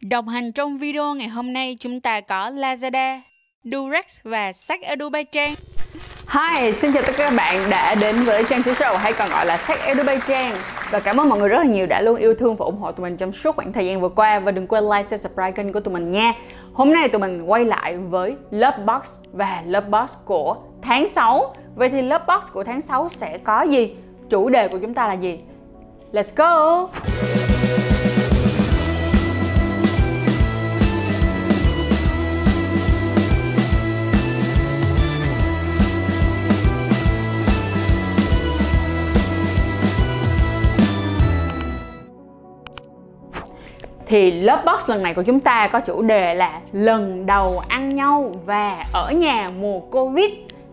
Đồng hành trong video ngày hôm nay chúng ta có Lazada, Durex và sách Adobe Trang. Hi, xin chào tất cả các bạn đã đến với Trang chủ Show hay còn gọi là sách Adobe Trang Và cảm ơn mọi người rất là nhiều đã luôn yêu thương và ủng hộ tụi mình trong suốt khoảng thời gian vừa qua Và đừng quên like, share, subscribe kênh của tụi mình nha Hôm nay tụi mình quay lại với lớp box và lớp box của tháng 6 Vậy thì lớp box của tháng 6 sẽ có gì? Chủ đề của chúng ta là gì? Let's go! Thì lớp box lần này của chúng ta có chủ đề là lần đầu ăn nhau và ở nhà mùa covid.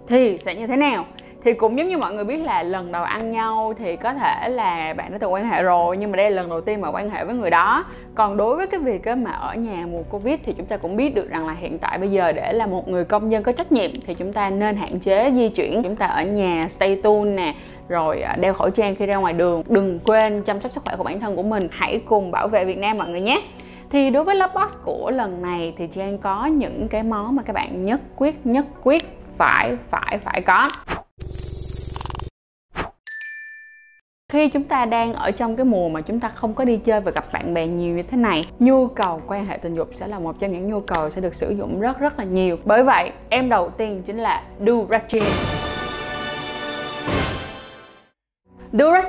Thì sẽ như thế nào? Thì cũng giống như mọi người biết là lần đầu ăn nhau thì có thể là bạn đã từng quan hệ rồi, nhưng mà đây là lần đầu tiên mà quan hệ với người đó. Còn đối với cái việc mà ở nhà mùa covid thì chúng ta cũng biết được rằng là hiện tại bây giờ để là một người công dân có trách nhiệm thì chúng ta nên hạn chế di chuyển. Chúng ta ở nhà stay tune nè, rồi à, đeo khẩu trang khi ra ngoài đường. Đừng quên chăm sóc sức khỏe của bản thân của mình. Hãy cùng bảo vệ việt nam mọi người nhé. Thì đối với lớp box của lần này thì Trang có những cái món mà các bạn nhất quyết nhất quyết phải phải phải có. Khi chúng ta đang ở trong cái mùa mà chúng ta không có đi chơi và gặp bạn bè nhiều như thế này, nhu cầu quan hệ tình dục sẽ là một trong những nhu cầu sẽ được sử dụng rất rất là nhiều. Bởi vậy, em đầu tiên chính là Duracell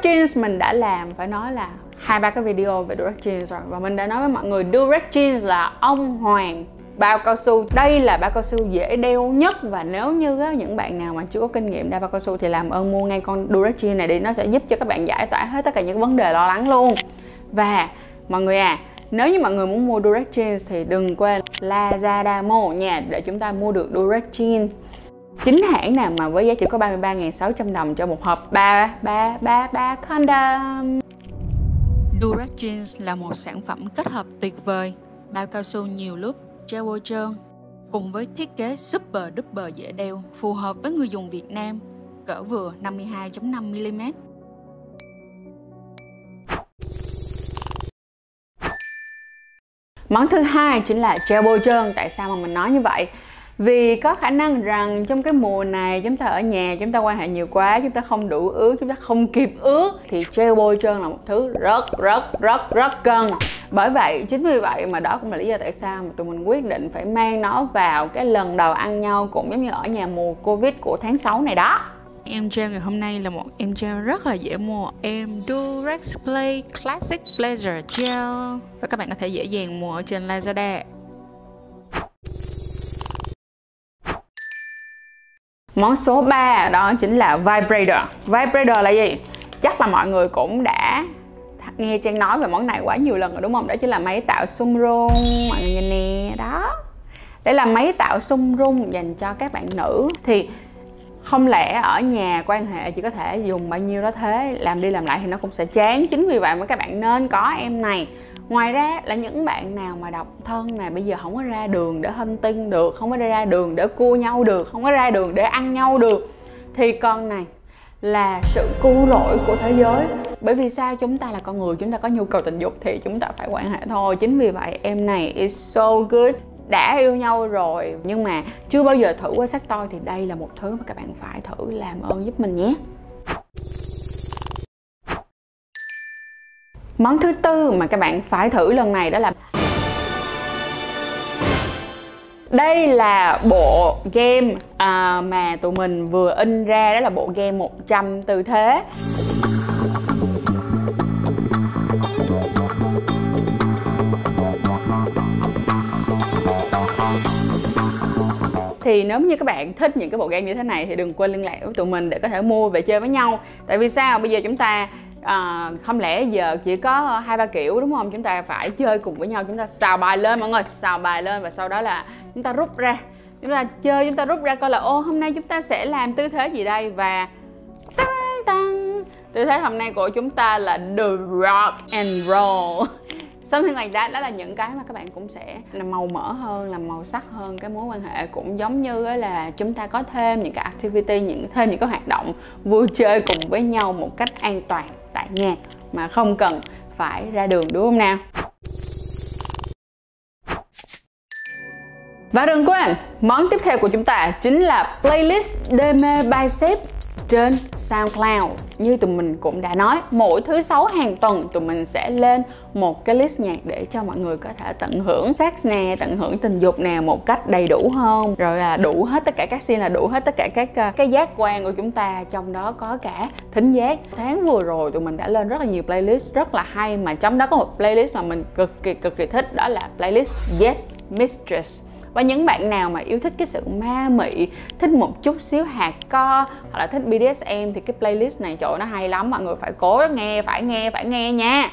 Jeans mình đã làm, phải nói là hai ba cái video về Duracell rồi. Và mình đã nói với mọi người Duracell là ông hoàng bao cao su. Đây là bao cao su dễ đeo nhất và nếu như á, những bạn nào mà chưa có kinh nghiệm đeo bao cao su thì làm ơn mua ngay con Duracell này đi. Nó sẽ giúp cho các bạn giải tỏa hết tất cả những vấn đề lo lắng luôn. Và mọi người à nếu như mọi người muốn mua Duracell thì đừng quên Lazada Mall nha để chúng ta mua được Duracell chính hãng nào mà với giá chỉ có 33.600 đồng cho một hộp? 3 3 3 3 condom. Duracell là một sản phẩm kết hợp tuyệt vời. Bao cao su nhiều lớp treo bôi trơn cùng với thiết kế super duper dễ đeo, phù hợp với người dùng Việt Nam, cỡ vừa 52.5mm. Món thứ hai chính là treo bôi trơn. Tại sao mà mình nói như vậy? vì có khả năng rằng trong cái mùa này chúng ta ở nhà, chúng ta quan hệ nhiều quá, chúng ta không đủ ướt chúng ta không kịp ướt thì treo bôi trơn là một thứ rất rất rất rất cần bởi vậy chính vì vậy mà đó cũng là lý do tại sao mà tụi mình quyết định phải mang nó vào cái lần đầu ăn nhau cũng giống như ở nhà mùa covid của tháng 6 này đó Em gel ngày hôm nay là một em gel rất là dễ mua Em Durex Play Classic Pleasure Gel Và các bạn có thể dễ dàng mua ở trên Lazada Món số 3 đó chính là vibrator. Vibrator là gì? Chắc là mọi người cũng đã nghe Trang nói về món này quá nhiều lần rồi đúng không? Đó chính là máy tạo xung rung, mọi người nhìn nè, đó. Đây là máy tạo xung rung dành cho các bạn nữ thì không lẽ ở nhà quan hệ chỉ có thể dùng bao nhiêu đó thế làm đi làm lại thì nó cũng sẽ chán chính vì vậy mà các bạn nên có em này ngoài ra là những bạn nào mà độc thân này bây giờ không có ra đường để hân tinh được, không có ra đường để cua nhau được, không có ra đường để ăn nhau được, thì con này là sự cứu rỗi của thế giới. Bởi vì sao? Chúng ta là con người, chúng ta có nhu cầu tình dục thì chúng ta phải quan hệ thôi. Chính vì vậy, em này is so good. Đã yêu nhau rồi, nhưng mà chưa bao giờ thử qua sắc tôi thì đây là một thứ mà các bạn phải thử làm ơn giúp mình nhé. Món thứ tư mà các bạn phải thử lần này đó là đây là bộ game à, mà tụi mình vừa in ra đó là bộ game 100 tư thế. Thì nếu như các bạn thích những cái bộ game như thế này thì đừng quên liên lạc với tụi mình để có thể mua về chơi với nhau. Tại vì sao? Bây giờ chúng ta à, không lẽ giờ chỉ có hai ba kiểu đúng không? Chúng ta phải chơi cùng với nhau chúng ta xào bài lên mọi người xào bài lên và sau đó là chúng ta rút ra. Chúng ta chơi chúng ta rút ra coi là ô hôm nay chúng ta sẽ làm tư thế gì đây? Và tăng tăng tư thế hôm nay của chúng ta là the rock and roll. Something like that đó là những cái mà các bạn cũng sẽ làm màu mỡ hơn làm màu sắc hơn cái mối quan hệ cũng giống như là chúng ta có thêm những cái activity những thêm những cái hoạt động vui chơi cùng với nhau một cách an toàn tại nhà mà không cần phải ra đường đúng không nào? Và đừng quên, món tiếp theo của chúng ta chính là playlist đê mê bicep trên SoundCloud. Như tụi mình cũng đã nói, mỗi thứ sáu hàng tuần tụi mình sẽ lên một cái list nhạc để cho mọi người có thể tận hưởng sex nè, tận hưởng tình dục nè một cách đầy đủ hơn rồi là đủ hết tất cả các scene, là đủ hết tất cả các ờ, cái giác quan của chúng ta, trong đó có cả thính giác. Tháng vừa rồi tụi mình đã lên rất là nhiều playlist rất là hay, mà trong đó có một playlist mà mình cực kỳ cực kỳ thích, đó là playlist Yes Mistress và những bạn nào mà yêu thích cái sự ma mị, thích một chút xíu hạt co hoặc là thích BDSM thì cái playlist này chỗ nó hay lắm, mọi người phải cố nghe, phải nghe phải nghe nha.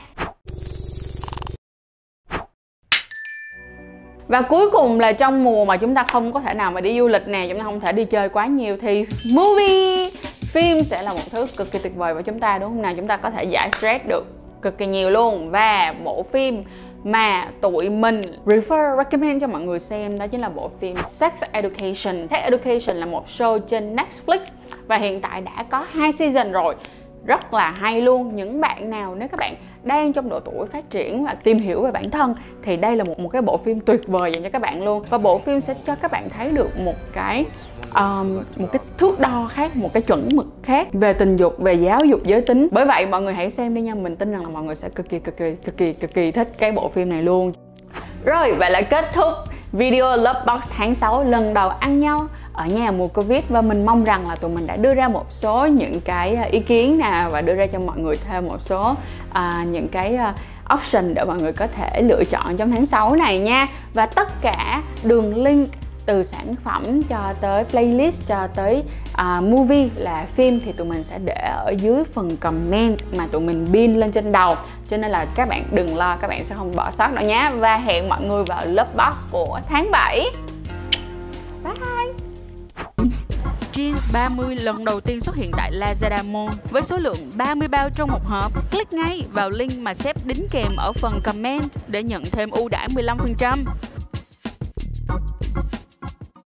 Và cuối cùng là trong mùa mà chúng ta không có thể nào mà đi du lịch nè, chúng ta không thể đi chơi quá nhiều thì movie, phim sẽ là một thứ cực kỳ tuyệt vời với chúng ta, đúng không nào? Chúng ta có thể giải stress được cực kỳ nhiều luôn. Và bộ phim mà tụi mình refer, recommend cho mọi người xem đó chính là bộ phim Sex Education. Sex Education là một show trên Netflix và hiện tại đã có hai season rồi rất là hay luôn. Những bạn nào nếu các bạn đang trong độ tuổi phát triển và tìm hiểu về bản thân thì đây là một một cái bộ phim tuyệt vời dành cho các bạn luôn. Và bộ phim sẽ cho các bạn thấy được một cái um, một cái thước đo khác một cái chuẩn mực khác về tình dục về giáo dục giới tính. Bởi vậy mọi người hãy xem đi nha. Mình tin rằng là mọi người sẽ cực kỳ cực kỳ cực kỳ cực kỳ thích cái bộ phim này luôn. Rồi vậy là kết thúc video Lovebox tháng 6 lần đầu ăn nhau ở nhà mùa Covid và mình mong rằng là tụi mình đã đưa ra một số những cái à, ý kiến nào và đưa ra cho mọi người thêm một số uh, những cái uh, option để mọi người có thể lựa chọn trong tháng 6 này nha. Và tất cả đường link từ sản phẩm cho tới playlist cho tới uh, movie là phim thì tụi mình sẽ để ở dưới phần comment mà tụi mình pin lên trên đầu cho nên là các bạn đừng lo các bạn sẽ không bỏ sót đâu nhé và hẹn mọi người vào lớp box của tháng 7 bye Jeans 30 lần đầu tiên xuất hiện tại Lazada Mall với số lượng 30 bao trong một hộp. Click ngay vào link mà sếp đính kèm ở phần comment để nhận thêm ưu đãi 15%.